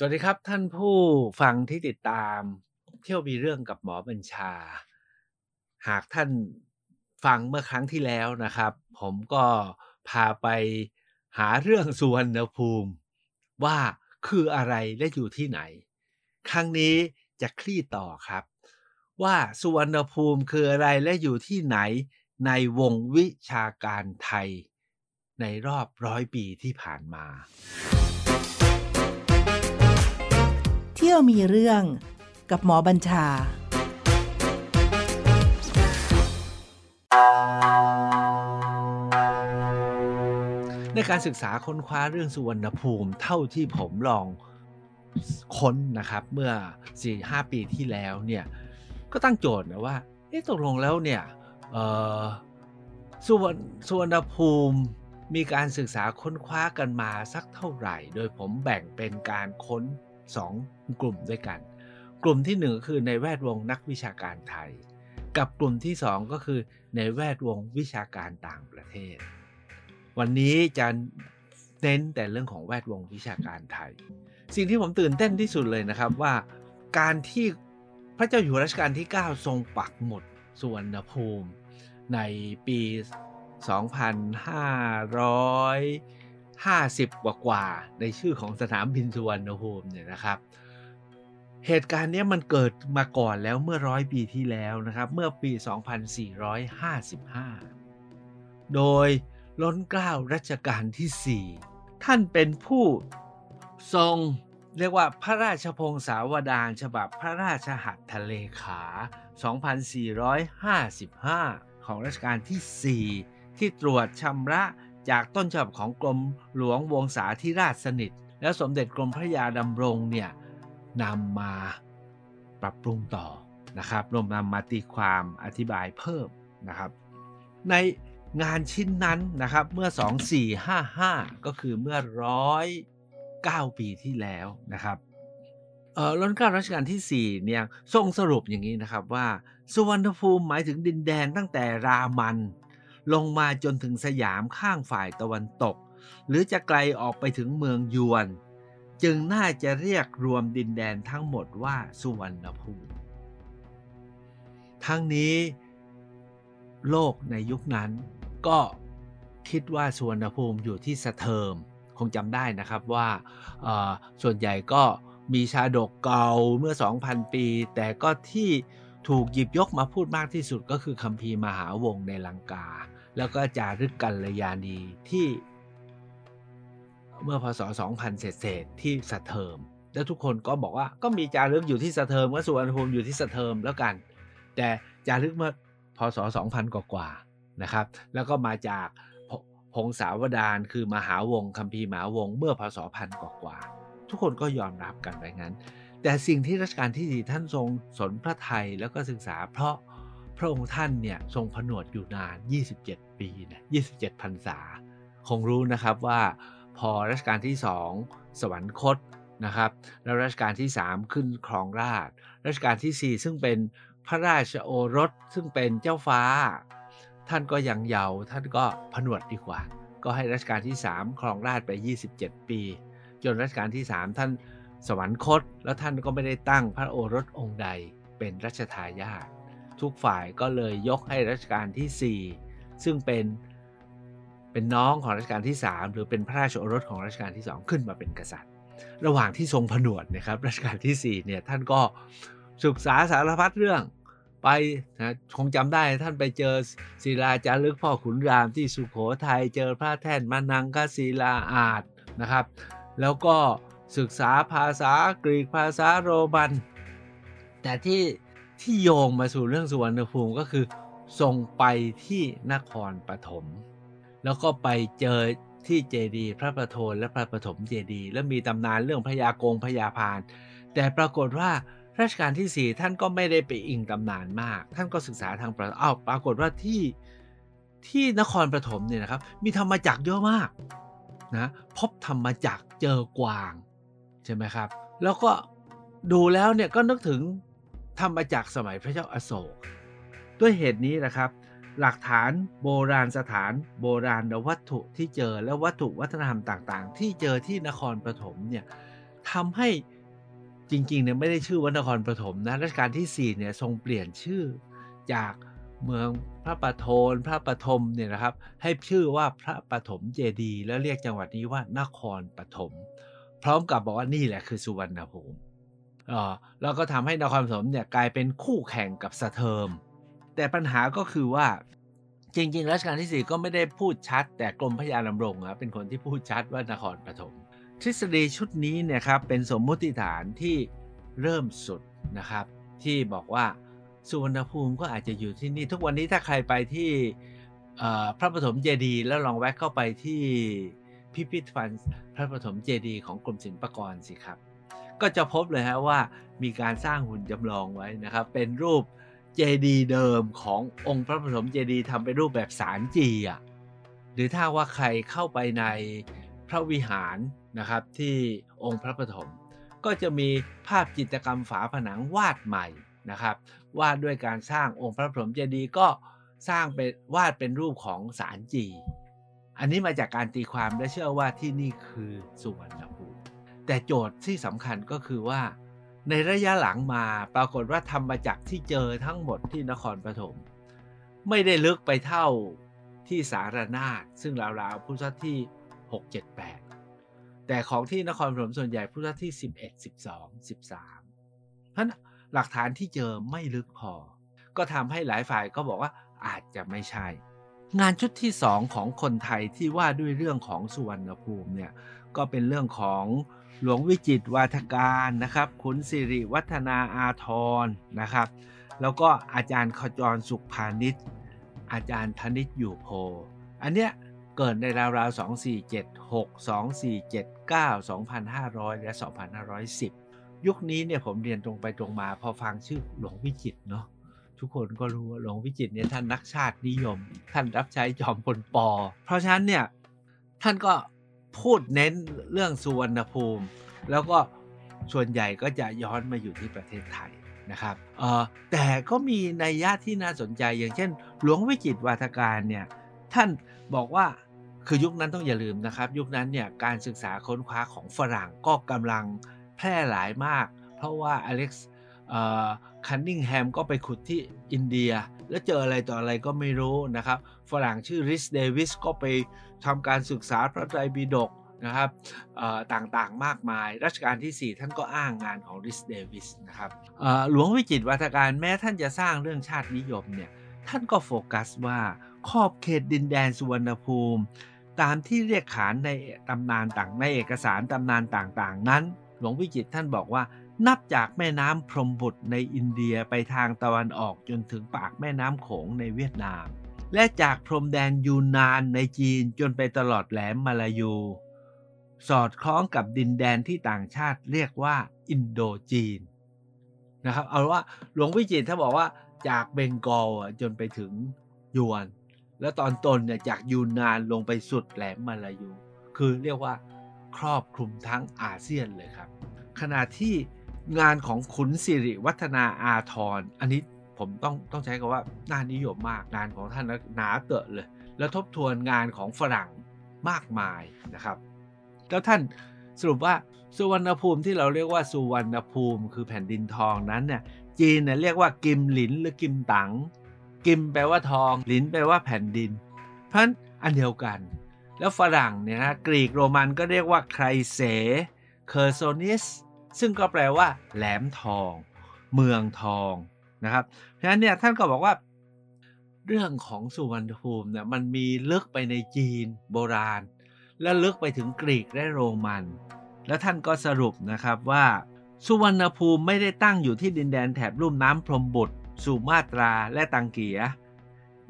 สวัสดีครับท่านผู้ฟังที่ติดตาม เที่ยวมีเรื่องกับหมอบัญชา หากท่านฟังเมื่อครั้งที่แล้วนะครับ ผมก็พาไปหาเรื่องสุวรรณภูมิ ว่าคืออะไรและอยู่ที่ไหน ครั้งนี้จะคลี่ต่อครับ ว่าสุวรรณภูมิคืออะไรและอยู่ที่ไหนในวงวิชาการไทย ในรอบร้อยปีที่ผ่านมา ยวมีเรื่องกับหมอบัญชา ในการศึกษาค้นคว้าเรื่องสุวรรณภูมิเท่าที่ผมลองค้นนะครับ เมื่อ 4-5 ปีที่แล้วเนี่ยก็ตั้งโจทย์นะว่าเอ๊ะตกลงแล้วเนี่ยสุวรรณสุวรรณภูมิมีการศึกษาค้นคว้ากันมาสักเท่าไหร่ โดยผมแบ่งเป็นการค้น 2 กลุ่มด้วยกัน กลุ่มที่1คือในแวดวงนักวิชาการไทย กับกลุ่มที่ 2 ก็คือในแวดวงวิชาการต่างประเทศ วันนี้จะเน้นแต่เรื่องของแวดวงวิชาการไทย สิ่งที่ผมตื่นเต้นที่สุดเลยนะครับว่า การที่พระเจ้าอยู่หัวรัชกาลที่ 9 ทรงปักหมุดสุวรรณภูมิในปี 50 กว่ากว่าในชื่อของสนามบินสุวรรณภูมิเนี่ยนะครับ เหตุการณ์นี้มันเกิดมาก่อนแล้วเมื่อร้อยปีที่แล้วนะครับ เมื่อปี 2455 โดยล้นเกล้ารัชกาลที่ 4 ท่านเป็นผู้ทรงเรียกว่าพระราชพงศาวดารฉบับพระราชหัตถเลขา 2455 ของรัชกาลที่ 4 ที่ตรวจชำระ จากต้นฉบับของกรมหลวงวงศาธิราชสนิท แล้วสมเด็จกรมพระยาดำรงเนี่ยนำมาปรับปรุงต่อนะครับรวมนำมาตีความอธิบายเพิ่มนะครับ ในงานชิ้นนั้นนะครับเมื่อ 2455 ก็คือเมื่อร้อย9ปีที่แล้วนะครับเออรัชการัชกาลที่4เนี่ยทรงสรุปอย่างนี้นะครับว่า สุวรรณภูมิหมายถึงดินแดนตั้งแต่รามัน ลงมาจนถึงสยามข้างฝ่ายตะวันตก หรือจะไกลออกไปถึงเมืองยวน จึงน่าจะเรียกรวมดินแดนทั้งหมดว่าสุวรรณภูมิ ทั้งนี้ โลกในยุคนั้นก็คิดว่าสุวรรณภูมิอยู่ที่สะเทิมคงจำได้นะครับว่าส่วนใหญ่ก็มีชาดกเก่าเมื่อ 2,000 ปี แต่ก็ที่ถูกหยิบยกมาพูดมากที่สุดก็คือคัมภีร์มหาวงในลังกา แล้วก็จารึกกัลยาณีที่ เมื่อพศ 2000 เศษๆที่สะเทิม แล้วทุกคนก็บอกว่าก็มีจารึกอยู่ที่สะเทิมว่าสุวรรณภูมิอยู่ที่สะเทิมแล้วกัน แต่จารึกเมื่อพศ 2000 กว่าๆนะครับ แล้วก็มาจากพงศาวดารคือมหาวงคัมภีร์มหาวงเมื่อพศพันกว่าๆทุกคนก็ยอมรับกันไปงั้น แต่สิ่งที่รัชกาลที่สี่ท่านทรงสนพระไทยแล้วก็ศึกษาเพราะ พระองค์ท่านเนี่ยทรงผนวดอยู่นาน 27 ปีนะ27พรรษา คงรู้นะครับว่าพอรัชกาลที่สองสวรรคตนะครับแล้วรัชกาลที่ 3 ขึ้นครองราชรัชกาลที่ 4 ซึ่งเป็นพระราชโอรสซึ่งเป็นเจ้าฟ้า ท่านก็ยังเยาว์ท่านก็ผนวดดีกว่า ก็ให้รัชกาลที่ 3 ครองราชไป 27 ปี จนรัชกาลที่ 3 ท่านสวรรคต แล้วท่านก็ไม่ได้ตั้งพระโอรสองค์ใดเป็นรัชทายาท ทุกฝ่ายก็เลยยกให้รัชกาลที่ 4 ซึ่งเป็นเป็นน้องของรัชกาลที่ 3 หรือเป็นพระราชโอรสของรัชกาลที่ 2 ขึ้นมาเป็นกษัตริย์ ระหว่างที่ทรงผนวดนะครับรัชกาลที่4เนี่ยท่านก็ศึกษาสารพัดเรื่องไปนะคงจำได้ท่านไปเจอศิลาจารึกพ่อขุนรามที่สุขโขทัยเจอพระแท่นมานังคศิลาอาจนะครับ แล้วก็ศึกษาภาษากรีกภาษาโรมัน แต่ที่ ที่โยงมาสู่เรื่องสุวรรณภูมิก็คือทรงไปที่นครปฐมแล้วก็ไปเจอที่เจดีพระประโทนและพระปฐมเจดี แล้วมีตำนานเรื่องพญากงพญาพาน แต่ปรากฏว่ารัชกาลที่4ท่านก็ไม่ได้ไปอิงตำนานมาก ท่านก็ศึกษาทางประอ้าวปรากฏว่าที่ที่นครปฐมเนี่ยนะครับ มีธรรมจักรเยอะมากนะพบธรรมจักรเจอกวางใช่ไหมครับ แล้วก็ดูแล้วเนี่ยก็นึกถึง ธรรมจักรสมัยพระเจ้าอาโศก ด้วยเหตุนี้นะครับ หลักฐานโบราณสถานโบราณวัตถุที่เจอและวัตถุวัฒนธรรมต่างๆ ที่เจอที่นครปฐมเนี่ยทำให้จริงๆเนี่ยไม่ได้ชื่อว่านครปฐมนะรัชกาลที่4เนี่ยทรงเปลี่ยนชื่อจากเมืองพระประโทนพระปฐมเนี่ยนะครับ ให้ชื่อว่าพระปฐมเจดี แล้วเรียกจังหวัดนี้ว่านครปฐมพร้อมกับบอกว่านี่แหละคือสุวรรณภูมิ แล้วก็ทำให้นครปฐมเนี่ยกลายเป็นคู่แข่งกับสะเทิม แต่ปัญหาก็คือว่าจริงๆรัชกาลที่4ก็ไม่ได้พูดชัด แต่กรมพระยาดำรงอะเป็นคนที่พูดชัดว่านครปฐมทฤษฎีชุดนี้เนี่ยครับเป็นสมมุติฐานที่เริ่มสุดนะครับ ที่บอกว่าสุวรรณภูมิก็อาจจะอยู่ที่นี่ ทุกวันนี้ถ้าใครไปที่พระปฐมเจดีย์แล้วลองแวะเข้าไปที่พิพิธภัณฑ์พระปฐมเจดีย์ของกรมศิลปากรสิครับ ก็จะพบเลยฮะว่ามีการสร้างหุ่นจำลองไว้นะครับ เป็นรูปเจดีเดิมขององค์พระปฐมเจดีทำเป็นรูปแบบสารจีอะหรือถ้าว่าใครเข้าไปในพระวิหารนะครับที่องค์พระปฐมก็จะมีภาพจิตรกรรมฝาผนังวาดใหม่นะครับวาดด้วยการสร้างองค์พระปฐมเจดีย์ก็สร้างเป็นวาดเป็นรูปของสารจี อันนี้มาจากการตีความและเชื่อว่าที่นี่คือสุวรรณภูมิ แต่โจทย์ที่สำคัญก็คือว่า ในระยะหลังมาปรากฏว่าธรรมจักรที่เจอทั้งหมดที่นครปฐมไม่ได้ลึกไปเท่าที่สารนาฏซึ่งราวๆพุทธที่ 6 7 8 แต่ของที่นครปฐมส่วนใหญ่พุทธที่ 11 12 13เพราะหลักฐานที่เจอไม่ลึกพอ ก็ทำให้หลายฝ่ายก็บอกว่าอาจจะไม่ใช่ งานชุดที่สองของคนไทยที่ว่าด้วยเรื่องของสุวรรณภูมิเนี่ยก็เป็นเรื่องของ หลวงวิจิตวาทการนะครับขุนสิริวัฒนาอาทรนะครับ แล้วก็อาจารย์ขจรสุขพาณิชย์ อาจารย์ธนิตอยู่โพ อันเนี้ยเกิดในราวๆ 2476 2479 2500 และ 2510 ยุคนี้เนี่ยผมเรียนตรงไปตรงมาพอฟังชื่อหลวงวิจิตเนาะทุกคนก็รู้ว่าหลวงวิจิตเนี่ยท่านนักชาตินิยม ท่านรับใช้จอมพลปอ เพราะฉะนั้นเนี่ยท่านก็ พูดเน้นเรื่องสุวรรณภูมิ แล้วก็ส่วนใหญ่ก็จะย้อนมาอยู่ที่ประเทศไทยนะครับแต่ก็มีนัยยะที่น่าสนใจอย่างเช่น หลวงวิจิตวาทการเนี่ยท่านบอกว่าคือยุคนั้นต้องอย่าลืมนะครับ ยุคนั้นเนี่ยการศึกษาค้นคว้าของฝรั่งก็กำลังแพร่หลายมาก เพราะว่าอเล็กซ์คันนิงแฮมก็ไปขุดที่อินเดีย แล้วเจออะไรต่ออะไรก็ไม่รู้นะครับ ฝรั่งชื่อริสเดวิสก็ไปทำการศึกษาพระไตรปิฎกนะครับต่างๆมากมาย รัชกาลที่ 4 ท่านก็อ้างงานของริสเดวิสนะครับหลวงวิจิตรวัฒการแม้ท่านจะสร้างเรื่องชาตินิยมเนี่ยท่านก็โฟกัสว่าขอบเขตดินแดนสุวรรณภูมิ ตามที่เรียกขานในตำนานต่างในเอกสารตำนานต่างๆ นั้น หลวงวิจิตรท่านบอกว่า นับจากแม่น้ำพรมบุตรในอินเดียไปทางตะวันออกจนถึงปากแม่น้ำโขงในเวียดนาม และจากพรมแดนยูนานในจีนจนไปตลอดแหลมมาลายู สอดคล้องกับดินแดนที่ต่างชาติเรียกว่าอินโดจีนนะครับเอาว่าหลวงวิจิตรถ้าบอกว่าจากเบงกอลจนไปถึงยวน แล้วตอนต้นเนี่ยจากยูนานลงไปสุดแหลมมาลายู คือเรียกว่าครอบคลุมทั้งอาเซียนเลยครับ ขณะที่ งานของขุนสิริวัฒนาอาทรอันนี้ผมต้องต้องใช้คำว่าน่านิยมมากงานของท่านหนาเตอะเลย แล้วทบทวนงานของฝรั่งมากมายนะครับ แล้วท่านสรุปว่าสุวรรณภูมิที่เราเรียกว่าสุวรรณภูมิคือแผ่นดินทองนั้นเนี่ยจีนเนี่ยเรียกว่ากิมหลินหรือกิมตังกิมแปลว่าทอง หลินแปลว่าแผ่นดิน เพราะอันเดียวกัน แล้วฝรั่งเนี่ยนะกรีกโรมันก็เรียกว่าไครเสเคอร์โซนิส ซึ่งก็แปลว่า แหลมทอง เมืองทองนะครับ เพราะฉะนั้นเนี่ยท่านก็บอกว่า เรื่องของสุวรรณภูมิเนี่ยมันมีลึกไปในจีนโบราณ และลึกไปถึงกรีกและโรมัน แล้วท่านก็สรุปนะครับว่า สุวรรณภูมิไม่ได้ตั้งอยู่ที่ดินแดนแถบลุ่มน้ำพรมบุตรสุมาตราและตังเกีย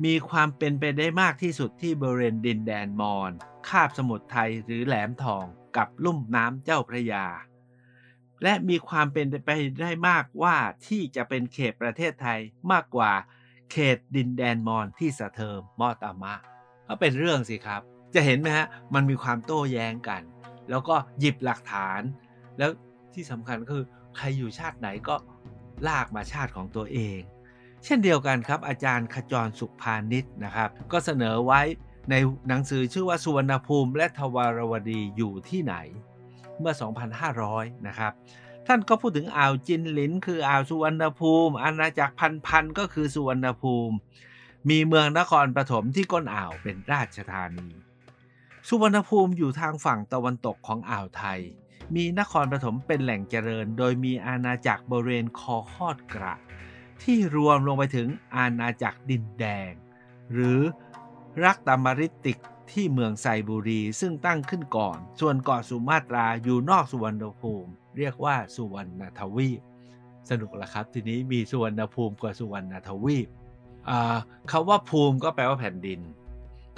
มีความเป็นไปได้มากที่สุดที่บริเวณดินแดนมอญคาบสมุทรไทยหรือแหลมทองกับลุ่มน้ำเจ้าพระยา และมีความเป็นไปได้มากว่าที่จะเป็นเขตประเทศไทยมากกว่าเขตดินแดนมอญที่สะเทิมมอตามะก็เป็นเรื่องสิครับ จะเห็นไหมฮะมันมีความโต้แย้งกัน แล้วก็หยิบหลักฐาน แล้วที่สำคัญคือใครอยู่ชาติไหนก็ลากมาชาติของตัวเอง เช่นเดียวกันครับ อาจารย์ขจรสุขพาณิชย์นะครับ ก็เสนอไว้ในหนังสือชื่อว่าสุวรรณภูมิและทวารวดีอยู่ที่ไหน เมื่อ 2,500 นะครับ ท่านก็พูดถึงอ่าวจินหลิน คืออ่าวสุวรรณภูมิ อาณาจักรพันพันก็คือสุวรรณภูมิ มีเมืองนครปฐมที่ก้นอ่าวเป็นราชธานี สุวรรณภูมิอยู่ทางฝั่งตะวันตกของอ่าวไทย มีนครปฐมเป็นแหล่งเจริญ โดยมีอาณาจักรบริเวณคอคอดกระ ที่รวมลงไปถึงอาณาจักรดินแดง หรือรักตามริติก ที่เมืองไซบุรีซึ่งตั้งขึ้นก่อน ส่วนเกาะสุมาตราอยู่นอกสุวรรณภูมิ เรียกว่าสุวรรณทวีป สนุกละครับ ทีนี้มีสุวรรณภูมิกว่าสุวรรณทวีปคำว่าภูมิก็แปลว่าแผ่นดิน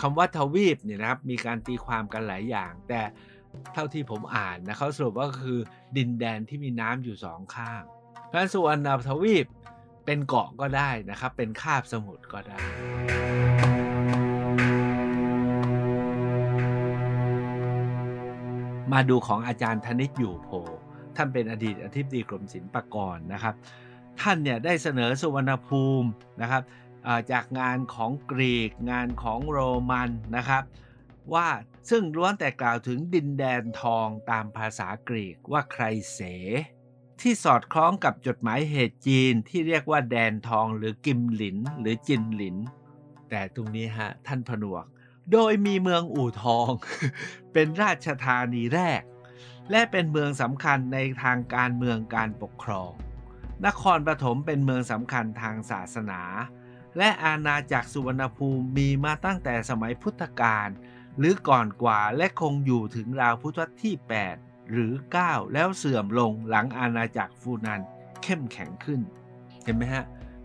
คำว่าทวีปเนี่ยนะครับมีการตีความกันหลายอย่าง แต่เท่าที่ผมอ่านนะเขาสรุปว่าคือดินแดนที่มีน้ำอยู่สองข้าง เพราะฉะนั้นสุวรรณทวีปเป็นเกาะก็ได้นะครับ เป็นคาบสมุทรก็ได้ มาดูของอาจารย์ธนิตอยู่โพท่านเป็นอดีตอธิบดีกรมศิลปากรนะครับ ท่านเนี่ยได้เสนอสุวรรณภูมินะครับจากงานของกรีกงานของโรมันนะครับ ว่าซึ่งล้วนแต่กล่าวถึงดินแดนทองตามภาษากรีกว่าใครเส ที่สอดคล้องกับจดหมายเหตุจีนที่เรียกว่าแดนทองหรือกิมหลินหรือจินหลิน แต่ตรงนี้ฮะท่านผนวก โดยมีเมืองอู่ทอง เป็นราชธานีแรก และเป็นเมืองสำคัญในทางการเมืองการปกครอง นครปฐมเป็นเมืองสำคัญทางศาสนา และอาณาจักรสุวรรณภูมิมีมาตั้งแต่สมัยพุทธกาลหรือก่อนกว่าและคงอยู่ถึงราวพุทธศตวรรษที่ 8 หรือ 9 แล้วเสื่อมลงหลังอาณาจักรฟูนันเข้มแข็งขึ้น เห็นไหมฮะ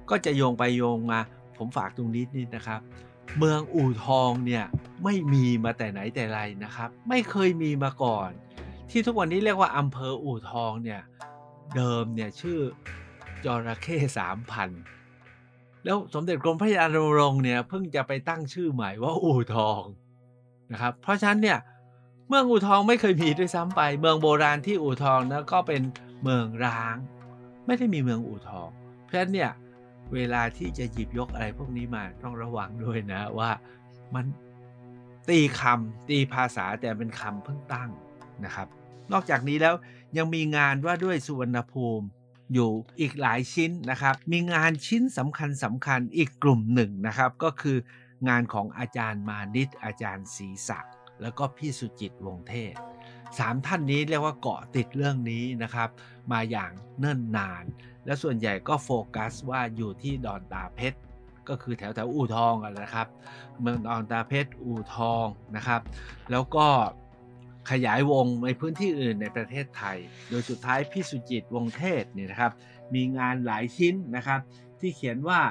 ก็จะโยงไปโยงมาผมฝากตรงนี้นิดนะครับ เมืองอู่ทองเนี่ยไม่มีมาแต่ไหนแต่ไรนะครับ ไม่เคยมีมาก่อน ที่ทุกวันนี้เรียกว่าอำเภออู่ทองเนี่ยเดิมเนี่ยชื่อจระเข้สามพันแล้วสมเด็จกรมพระยาณรงเนี่ยเพิ่งจะไปตั้งชื่อใหม่ว่าอู่ทองนะครับ เพราะฉะนั้นเนี่ยเมืองอู่ทองไม่เคยมีด้วยซ้ำไป เมืองโบราณที่อู่ทองนะก็เป็นเมืองร้าง ไม่ได้มีเมืองอู่ทอง เพราะฉะนั้นเนี่ย เวลาที่จะหยิบยกอะไรพวกนี้มาต้องระวังด้วยนะว่ามันตีคำตีภาษาแต่เป็นคำเพิ่งตั้งนะครับ นอกจากนี้แล้วยังมีงานว่าด้วยสุวรรณภูมิอยู่อีกหลายชิ้นนะครับ มีงานชิ้นสำคัญสำคัญอีกกลุ่มหนึ่งนะครับ ก็คืองานของอาจารย์มานิตอาจารย์ศรีศักดิ์แล้วก็พี่สุจิตวงเทศสามท่านนี้เรียกว่าเกาะติดเรื่องนี้นะครับ มาอย่างเนิ่นนาน และส่วนใหญ่ก็โฟกัสว่าอยู่ที่ดอนตาเพชรก็คือแถวแถวอู่ทองกันนะครับ เมืองดอนตาเพชรอู่ทองนะครับ แล้วก็ขยายวงในพื้นที่อื่นในประเทศไทย โดยสุดท้ายพี่สุจิตวงเทศเนี่ยนะครับ มีงานหลายชิ้นนะครับ ที่เขียนว่า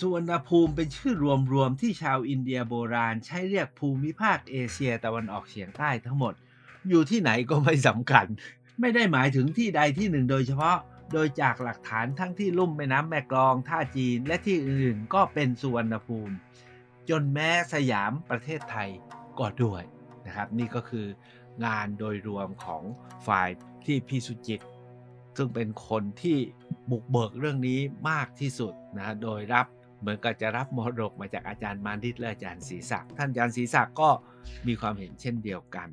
สุวรรณภูมิเป็นชื่อรวมๆที่ชาวอินเดียโบราณ ใช้เรียกภูมิภาคเอเชียตะวันออกเฉียงใต้ทั้งหมด อยู่ที่ไหนก็ไม่สำคัญ ไม่ได้หมายถึงที่ใดที่หนึ่งโดยเฉพาะ โดยจากหลักฐานทั้งที่ลุ่มแม่น้ำแม่กลองท่าจีนและที่อื่นก็เป็นสุวรรณภูมิ จนแม้สยามประเทศไทยก็ด้วยนะครับ นี่ก็คืองานโดยรวมของฝ่ายที่พี่สุจิต ซึ่งเป็นคนที่บุกเบิกเรื่องนี้มากที่สุดนะโดยรับเหมือนกับจะรับมรดกมาจากอาจารย์มานิตและอาจารย์ศรีศักดิ์ท่านอาจารย์ศรีศักดิ์ก็มีความเห็นเช่นเดียวกัน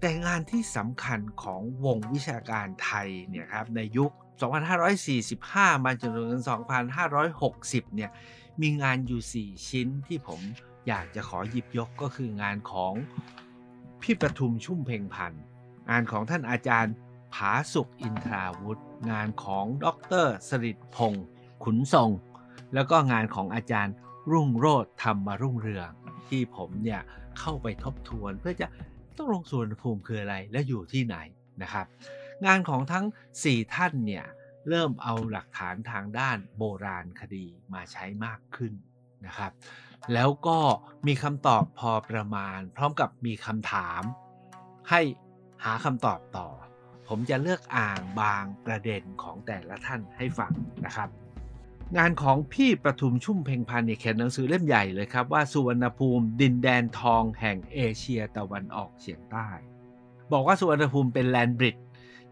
แต่งานที่สำคัญของวงวิชาการไทยเนี่ยครับในยุค 2545 มาจนถึง 2560 เนี่ย มีงานอยู่ 4 ชิ้นที่ผมอยากจะขอหยิบยกก็คืองานของพี่ประทุมชุ่มเพ่งพันธ์งานของท่านอาจารย์ผาสุกอินทราวุฒิงานของดรสริตพงศ์ขุนทรง แล้วก็งานของอาจารย์รุ่งโรธธรรมรุ่งเรือง ที่ผมเนี่ยเข้าไปทบทวนเพื่อจะต้องลงส่วนภูมิคืออะไรและอยู่ที่ไหนนะครับ งานของทั้ง 4 ท่านเนี่ยเริ่มเอาหลักฐานทางด้านโบราณคดีมาใช้มากขึ้นนะครับ แล้วก็มีคำตอบพอประมาณ พร้อมกับมีคำถามให้หาคำตอบต่อ ผมจะเลือกอ่านบางประเด็นของแต่ละท่านให้ฟังนะครับ งานของพี่ประทุมชุ่มเพ่งพันธ์เขียนหนังสือเล่มใหญ่เลยครับ ว่าสุวรรณภูมิดินแดนทองแห่งเอเชียตะวันออกเฉียงใต้ บอกว่าสุวรรณภูมิเป็นแลนด์บริดจ์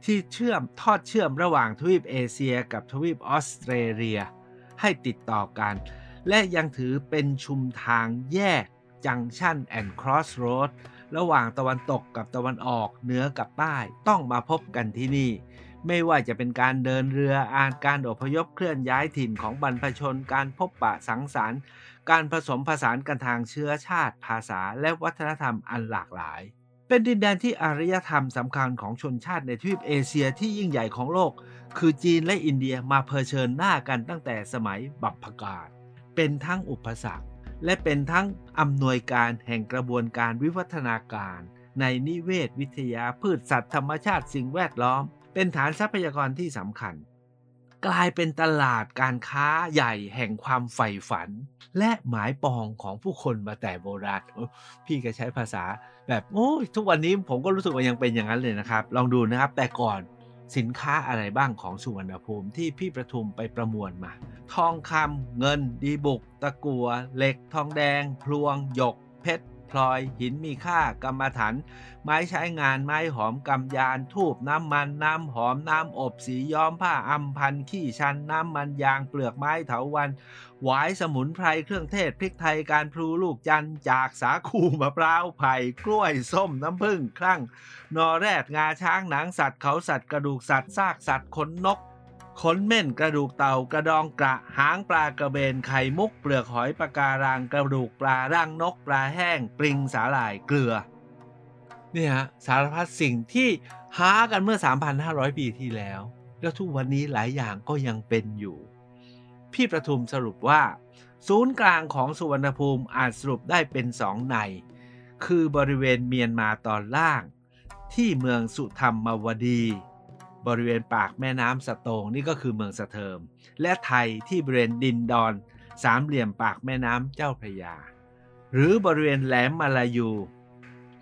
ที่เชื่อมทอดเชื่อมระหว่างทวีปเอเชียกับทวีปออสเตรเลีย ให้ติดต่อกัน และยังถือเป็นชุมทางแยก Junction and Crossroad ระหว่างตะวันตกกับตะวันออกเหนือกับใต้ต้องมาพบกันที่นี่ ไม่ว่าจะเป็นการเดินเรืออ่านการอพยพเคลื่อนย้ายถิ่นของบรรพชนการพบปะสังสรรค์ การผสมผสานกันทางเชื้อชาติภาษาและวัฒนธรรมอันหลากหลาย เป็นดินแดนที่อารยธรรมสำคัญของชนชาติในทวีปเอเชียที่ยิ่งใหญ่ของโลก คือจีนและอินเดียมาเผชิญหน้ากันตั้งแต่สมัยบัพพกาศเป็นทั้งอุปสรรค และเป็นทั้งอำนวยการแห่งกระบวนการวิวัฒนาการ ในนิเวศวิทยาพืชสัตว์ธรรมชาติสิ่งแวดล้อม เป็นฐานทรัพยากรที่สำคัญ กลายเป็นตลาดการค้าใหญ่แห่งความใฝ่ฝัน และหมายปองของผู้คนมาแต่โบราณพี่ก็ใช้ภาษาแบบโอ้ยทุกวันนี้ผมก็รู้สึกว่ายังเป็นอย่างนั้นเลยนะครับ ลองดูนะครับแต่ก่อนสินค้าอะไรบ้างของสุวรรณภูมิที่พี่ประทุมไปประมวลมา ทองคำเงินดีบุก ตะกัวเหล็ก ทองแดง พลวง หยก เพชร พลอยหินมีค่ากรรมฐานไม้ใช้งานไม้หอมกำยานทูบน้ำมันน้ำหอมน้ำอบสีย้อมผ้าอัมพันขี้ชันน้ำมันยางเปลือกไม้เถาวันหวายสมุนไพรเครื่องเทศพริกไทยการพลูลูกจันจากสาคูมะพร้าวไผ่กล้วยส้มน้ำผึ้งคลั่งนอแรดงาช้างหนังสัตว์เขาสัตว์กระดูกสัตว์ซากสัตว์ขนนก ขนเม่นกระดูกเต่ากระดองกระหางปลากระเบนไข่มุกเปลือกหอยปะการังกระดูกปลาร่างนกปลาแห้ง ปริงสาหร่ายเกลือเนี่ยฮะสารพัดสิ่งที่หากันเมื่อ 3,500 ปีที่แล้ว แล้วทุกวันนี้หลายอย่างก็ยังเป็นอยู่ พี่ประทุมสรุปว่า ศูนย์กลางของสุวรรณภูมิอาจสรุปได้เป็นสองใน คือบริเวณเมียนมาตอนล่าง ที่เมืองสุธรรมวดี บริเวณปากแม่น้ำสะโตงนี่ก็คือเมืองสะเทิม และไทยที่บริเวณดินดอนสามเหลี่ยมปากแม่น้ำเจ้าพระยา หรือบริเวณแหลมมาลายู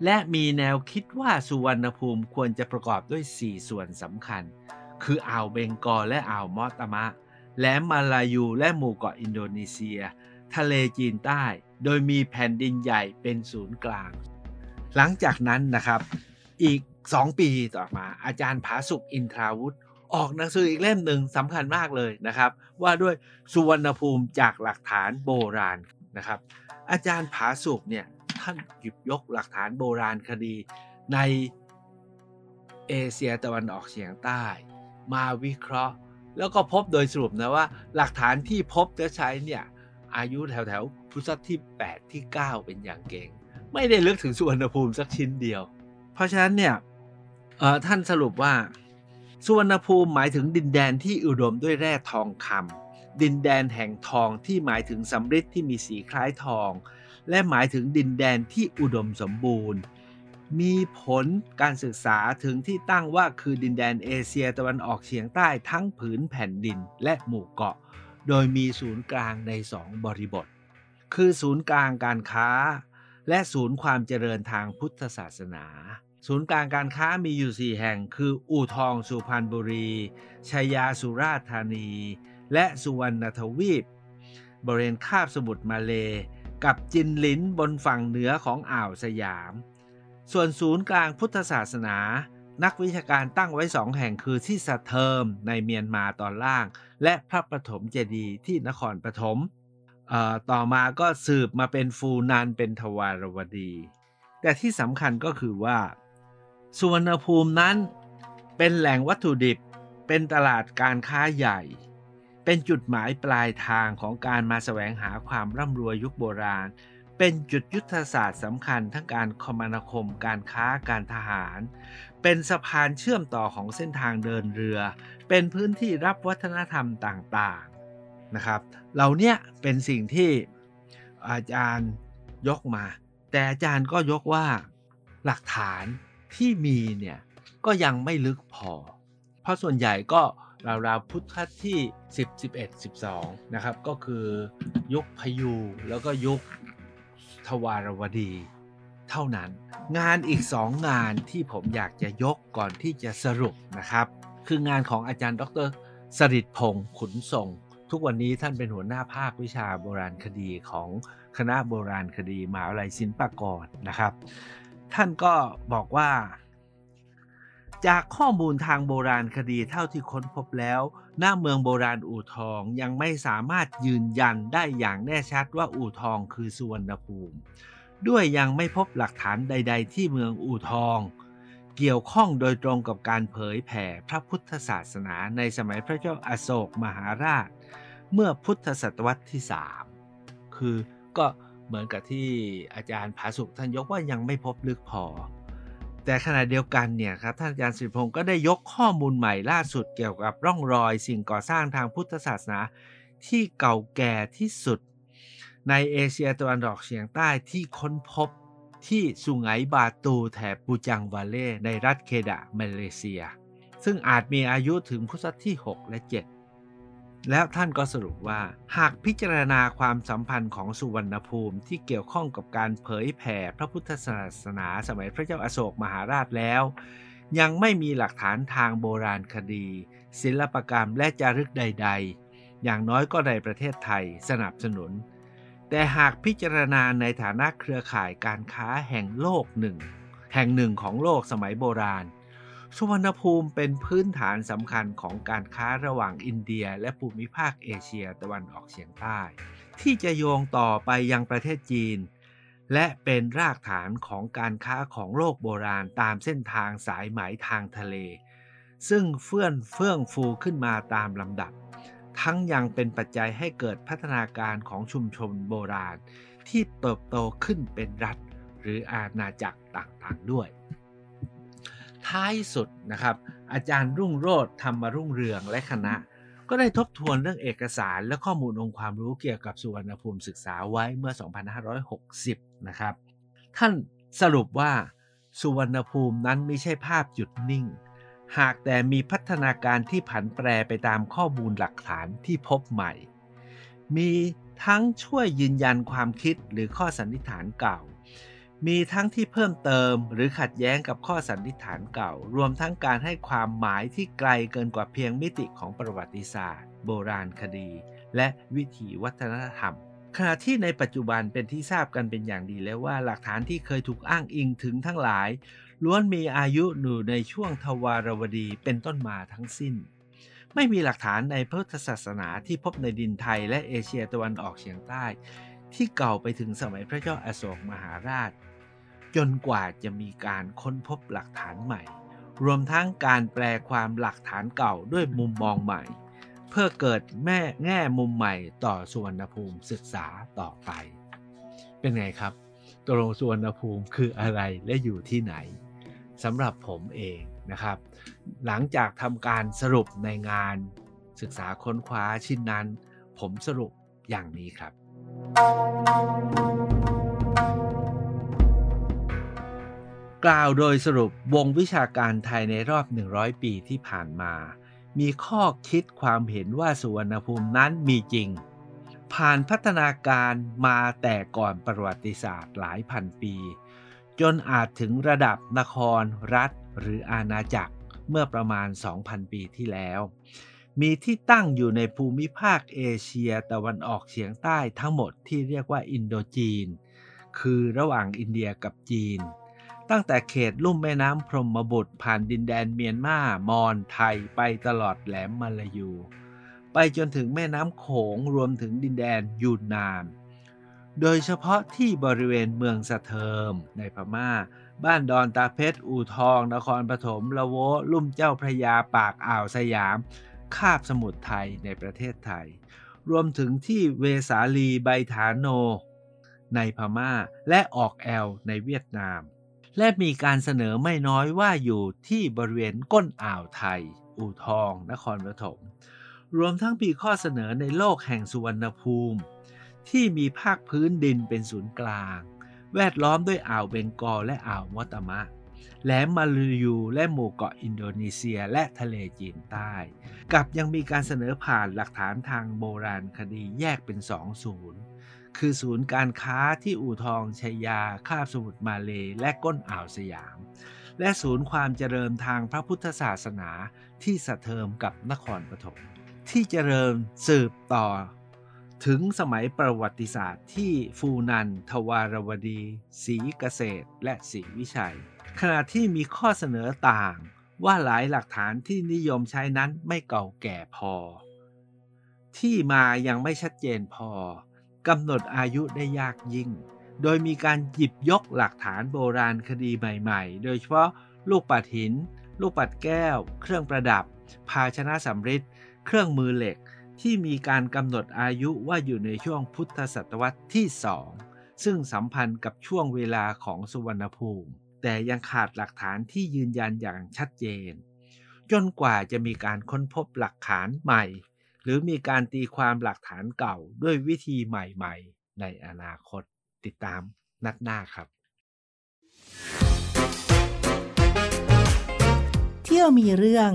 และมีแนวคิดว่าสุวรรณภูมิควรจะประกอบด้วย 4 ส่วนสำคัญ คืออ่าวเบงกอลและอ่าวมอตมะ แหลมมาลายูและหมู่เกาะอินโดนีเซีย ทะเลจีนใต้ โดยมีแผ่นดินใหญ่เป็นศูนย์กลาง หลังจากนั้นนะครับ อีก 2ปีต่อมา อาจารย์ผาสุกอินทราวุธ ออกหนังสืออีกเล่มหนึ่งสำคัญมากเลยนะครับ ว่าด้วยสุวรรณภูมิจากหลักฐานโบราณนะครับ อาจารย์ผาสุกเนี่ยท่านหยิบยกหลักฐานโบราณคดีในเอเชียตะวันออกเฉียงใต้ มาวิเคราะห์ แล้วก็พบโดยสรุปนะว่า หลักฐานที่พบจะใช้เนี่ยอายุแถวแถวพุทธศตวรรษที่ 8 ที่ 9 เป็นอย่างเก่ง ไม่ได้ลึกถึงสุวรรณภูมิสักชิ้นเดียว เพราะฉะนั้นเนี่ย เออท่านสรุปว่า สุวรรณภูมิหมายถึงดินแดนที่อุดมด้วยแร่ทองคำดินแดนแห่งทองที่หมายถึงสำริดที่มีสีคล้ายทอง และหมายถึงดินแดนที่อุดมสมบูรณ์ มีผลการศึกษาถึงที่ตั้งว่าคือดินแดนเอเชียตะวันออกเฉียงใต้ทั้งผืนแผ่นดินและหมู่เกาะ โดยมีศูนย์กลางในสองบริบท คือศูนย์กลางการค้า และศูนย์ความเจริญทางพุทธศาสนา ศูนย์กลางการค้ามีอยู่ 4 แห่ง คืออู่ทองสุพรรณบุรีชัยยาสุราษฎร์ธานี และสุวรรณทวีป บริเวณคาบสมุทรมาเล กับจินหลินบนฝั่งเหนือของอ่าวสยาม ส่วนศูนย์กลางพุทธศาสนา นักวิชาการตั้งไว้สองแห่งคือที่สะเทิมในเมียนมาตอนล่าง และพระปฐมเจดีย์ที่นครปฐมต่อมาก็สืบมาเป็นฟูนานเป็นทวารวดี แต่ที่สำคัญก็คือว่า สุวรรณภูมินั้น เป็นแหล่งวัตถุดิบ เป็นตลาดการค้าใหญ่ เป็นจุดหมายปลายทางของการมาแสวงหาความร่ำรวยยุคโบราณ เป็นจุดยุทธศาสตร์สำคัญทั้งการคมนาคม การค้าการทหาร เป็นสะพานเชื่อมต่อของเส้นทางเดินเรือ เป็นพื้นที่รับวัฒนธรรมต่างๆนะครับเหล่านี้เป็นสิ่งที่อาจารย์ยกมา แต่อาจารย์ก็ยกว่าหลักฐาน ที่มีเนี่ยก็ยังไม่ลึกพอ เพราะส่วนใหญ่ก็ราวๆพุทธที่ 10 11 12 นะครับ ก็คือยุคพยูแล้วก็ยุคทวารวดี เท่านั้น งานอีก 2 งานที่ผมอยากจะยกก่อนที่จะสรุปนะครับ คืองานของอาจารย์ ดรสริดพงศ์ขุนทรง ทุกวันนี้ท่านเป็นหัวหน้าภาควิชาโบราณคดีของคณะโบราณคดีมหาวิทยาลัยศิลปากรนะครับ ท่านก็บอกว่า จากข้อมูลทางโบราณคดีเท่าที่ค้นพบแล้ว หน้าเมืองโบราณอู่ทองยังไม่สามารถยืนยันได้อย่างแน่ชัดว่าอู่ทองคือสุวรรณภูมิ ด้วยยังไม่พบหลักฐานใด ๆ ที่เมืองอู่ทอง เกี่ยวข้องโดยตรงกับการเผยแผ่พระพุทธศาสนาในสมัยพระเจ้าอาโศกมหาราช เมื่อพุทธศตวรรษที่ 3 คือก็ เหมือนกับที่อาจารย์ผาสุกท่านยกว่ายังไม่พบลึกพอ แต่ขณะเดียวกันเนี่ยครับท่านอาจารย์สิริพงศ์ก็ได้ยกข้อมูลใหม่ล่าสุดเกี่ยวกับร่องรอยสิ่งก่อสร้างทางพุทธศาสนาที่เก่าแก่ที่สุด ในเอเชียตะวันออกเฉียงใต้ที่ค้นพบที่สุไหงบาตูแถบปูจังวาเล่ในรัฐเคดะมาเลเซีย ซึ่งอาจมีอายุถึงพุทธศตวรรษที่ 6 และ 7 แล้วท่านก็สรุปว่า หากพิจารณาความสัมพันธ์ของสุวรรณภูมิที่เกี่ยวข้องกับการเผยแผ่พระพุทธศาสนาสมัยพระเจ้าอาโศกมหาราชแล้ว ยังไม่มีหลักฐานทางโบราณคดี ศิลปกรรมและจารึกใด ๆ อย่างน้อยก็ในประเทศไทยสนับสนุน แต่หากพิจารณาในฐานะเครือข่ายการค้าแห่งโลกหนึ่ง แห่งหนึ่งของโลกสมัยโบราณ สุวรรณภูมิเป็นพื้นฐานสำคัญของการค้าระหว่างอินเดีย และภูมิภาคเอเชียตะวันออกเฉียงใต้ ที่จะโยงต่อไปยังประเทศจีน และเป็นรากฐานของการค้าของโลกโบราณตามเส้นทางสายไหมทางทะเล ซึ่งเฟื่อนเฟื่องฟูขึ้นมาตามลำดับ ทั้งยังเป็นปัจจัยให้เกิดพัฒนาการของชุมชนโบราณ ที่เติบโตขึ้นเป็นรัฐ หรืออาณาจักรต่างๆด้วย ท้ายสุดนะครับ อาจารย์รุ่งโรธธรรมรุ่งเรืองและคณะ ก็ได้ทบทวนเรื่องเอกสารและข้อมูลองค์ความรู้เกี่ยวกับสุวรรณภูมิศึกษาไว้เมื่อ 2560 นะครับ ท่านสรุปว่าสุวรรณภูมินั้นไม่ใช่ภาพหยุดนิ่ง หากแต่มีพัฒนาการที่ผันแปรไปตามข้อมูลหลักฐานที่พบใหม่ มีทั้งช่วยยืนยันความคิดหรือข้อสันนิษฐานเก่า มีทั้งที่เพิ่มเติมหรือขัดแย้งกับข้อสันนิษฐานเก่า รวมทั้งการให้ความหมายที่ไกลเกินกว่าเพียงมิติของประวัติศาสตร์ โบราณคดี และวิถีวัฒนธรรมขณะที่ในปัจจุบันเป็นที่ทราบกันเป็นอย่างดีแล้วว่าหลักฐานที่เคยถูกอ้างอิงถึงทั้งหลาย ล้วนมีอายุอยู่ในช่วงทวารวดีเป็นต้นมาทั้งสิ้น ไม่มีหลักฐานในพุทธศาสนาที่พบในดินไทยและเอเชียตะวันออกเฉียงใต้ ที่เก่าไปถึงสมัยพระเจ้าอาโศกมหาราช จนกว่าจะมีการค้นพบหลักฐานใหม่ รวมทั้งการแปลความหลักฐานเก่าด้วยมุมมองใหม่ เพื่อเกิดแม่แง่มุมใหม่ต่อสุวรรณภูมิศึกษาต่อไป เป็นไงครับตกลงสุวรรณภูมิคืออะไรและอยู่ที่ไหนสำหรับผมเองนะครับ หลังจากทำการสรุปในงานศึกษาค้นคว้าชิ้นนั้น ผมสรุปอย่างนี้ครับ กล่าวโดยสรุปวงวิชาการไทยในรอบ 100 ปีที่ผ่านมา มีข้อคิดความเห็นว่าสุวรรณภูมินั้นมีจริง ผ่านพัฒนาการมาแต่ก่อนประวัติศาสตร์หลายพันปี จนอาจถึงระดับนครรัฐหรืออาณาจักรเมื่อประมาณ 2,000 ปีที่แล้ว มีที่ตั้งอยู่ในภูมิภาคเอเชียตะวันออกเฉียงใต้ทั้งหมดที่เรียกว่าอินโดจีน คือระหว่างอินเดียกับจีน ตั้งแต่เขตลุ่มแม่น้ำพรหมบุตรผ่านดินแดนเมียนมา มอญไทยไปตลอดแหลมมาลายู ไปจนถึงแม่น้ำโขงรวมถึงดินแดนยูนนาน โดยเฉพาะที่บริเวณเมืองสะเทิมในพม่า บ้านดอนตาเพชร อู่ทอง นครปฐมละโวลุ่มเจ้าพระยาปากอ่าวสยาม คาบสมุทรไทยในประเทศไทย รวมถึงที่เวสาลีไบฐานโน ในพม่าและออกแอลในเวียดนาม และมีการเสนอไม่น้อยว่าอยู่ที่บริเวณก้นอ่าวไทย อู่ทอง นครปฐมรวมทั้งมีข้อเสนอในโลกแห่งสุวรรณภูมิ ที่มีภาคพื้นดินเป็นศูนย์กลาง แวดล้อมด้วยอ่าวเบงกอลและอ่าวมอตมะ แหลมมาลายูและหมู่เกาะอินโดนีเซียและทะเลจีนใต้กับยังมีการเสนอผ่านหลักฐานทางโบราณคดีแยกเป็นสองศูนย์คือศูนย์การค้าที่อู่ทองชัยยาคาบสมุทรมาเลและก้นอ่าวสยาม และศูนย์ความเจริญทางพระพุทธศาสนาที่สะเทิมกับนครปฐมที่เจริญสืบต่อ ถึงสมัยประวัติศาสตร์ที่ฟูนันทวารวดีศรีเกษตร และศรีวิชัย ขณะที่มีข้อเสนอต่างว่าหลายหลักฐานที่นิยมใช้นั้นไม่เก่าแก่พอ ที่มายังไม่ชัดเจนพอกำหนดอายุได้ยากยิ่ง โดยมีการหยิบยกหลักฐานโบราณคดีใหม่ๆ โดยเฉพาะลูกปัดหิน ลูกปัดแก้ว เครื่องประดับ ภาชนะสำริดเครื่องมือเหล็กที่มีการกำหนดอายุว่าอยู่ในช่วงพุทธศตวรรษที่สองซึ่งสัมพันธ์กับช่วงเวลาของสุวรรณภูมิ แต่ยังขาดหลักฐานที่ยืนยันอย่างชัดเจน จนกว่าจะมีการค้นพบหลักฐานใหม่ หรือมีการตีความหลักฐานเก่าด้วยวิธีใหม่ๆ ในอนาคตติดตามนัดหน้าครับ เที่ยวมีเรื่อง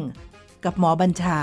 กับหมอบัญชา